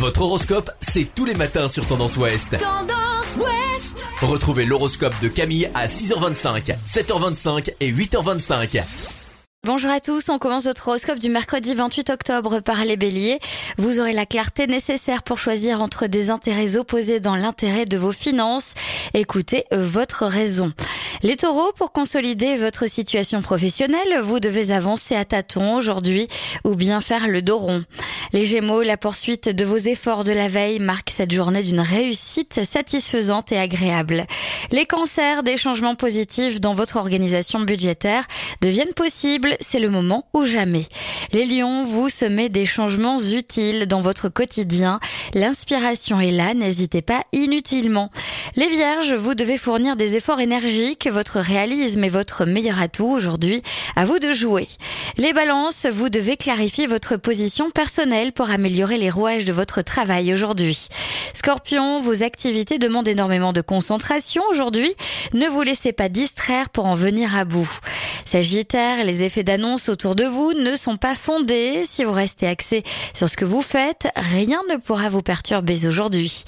Votre horoscope, c'est tous les matins sur Tendance Ouest. Tendance Ouest Retrouvez l'horoscope de Camille à 6h25, 7h25 et 8h25. Bonjour à tous, on commence notre horoscope du mercredi 28 octobre par les béliers. Vous aurez la clarté nécessaire pour choisir entre des intérêts opposés dans l'intérêt de vos finances. Écoutez votre raison. Les taureaux, pour consolider votre situation professionnelle, vous devez avancer à tâtons aujourd'hui ou bien faire le dos rond. Les gémeaux, la poursuite de vos efforts de la veille marque cette journée d'une réussite satisfaisante et agréable. Les cancers, des changements positifs dans votre organisation budgétaire deviennent possibles, c'est le moment ou jamais. Les lions, vous semez des changements utiles dans votre quotidien. L'inspiration est là, n'hésitez pas inutilement. Les vierges, vous devez fournir des efforts énergiques, votre réalisme est votre meilleur atout aujourd'hui, à vous de jouer. Les balances, vous devez clarifier votre position personnelle pour améliorer les rouages de votre travail aujourd'hui. Scorpion, vos activités demandent énormément de concentration aujourd'hui. Ne vous laissez pas distraire pour en venir à bout. Sagittaire, les effets d'annonce autour de vous ne sont pas fondés. Si vous restez axé sur ce que vous faites, rien ne pourra vous perturber aujourd'hui.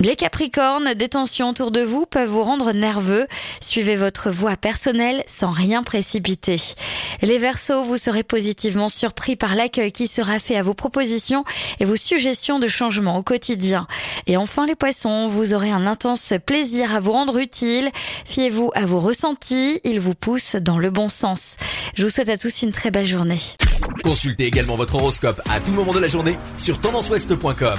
Les Capricornes, des tensions autour de vous peuvent vous rendre nerveux. Suivez votre voie personnelle sans rien précipiter. Les Verseaux, vous serez positivement surpris par l'accueil qui sera fait à vos propositions et vos suggestions de changement au quotidien. Et enfin les Poissons, vous aurez un intense plaisir à vous rendre utile. Fiez-vous à vos ressentis, ils vous poussent dans le bon sens. Je vous souhaite à tous une très belle journée. Consultez également votre horoscope à tout moment de la journée sur tendanceouest.com.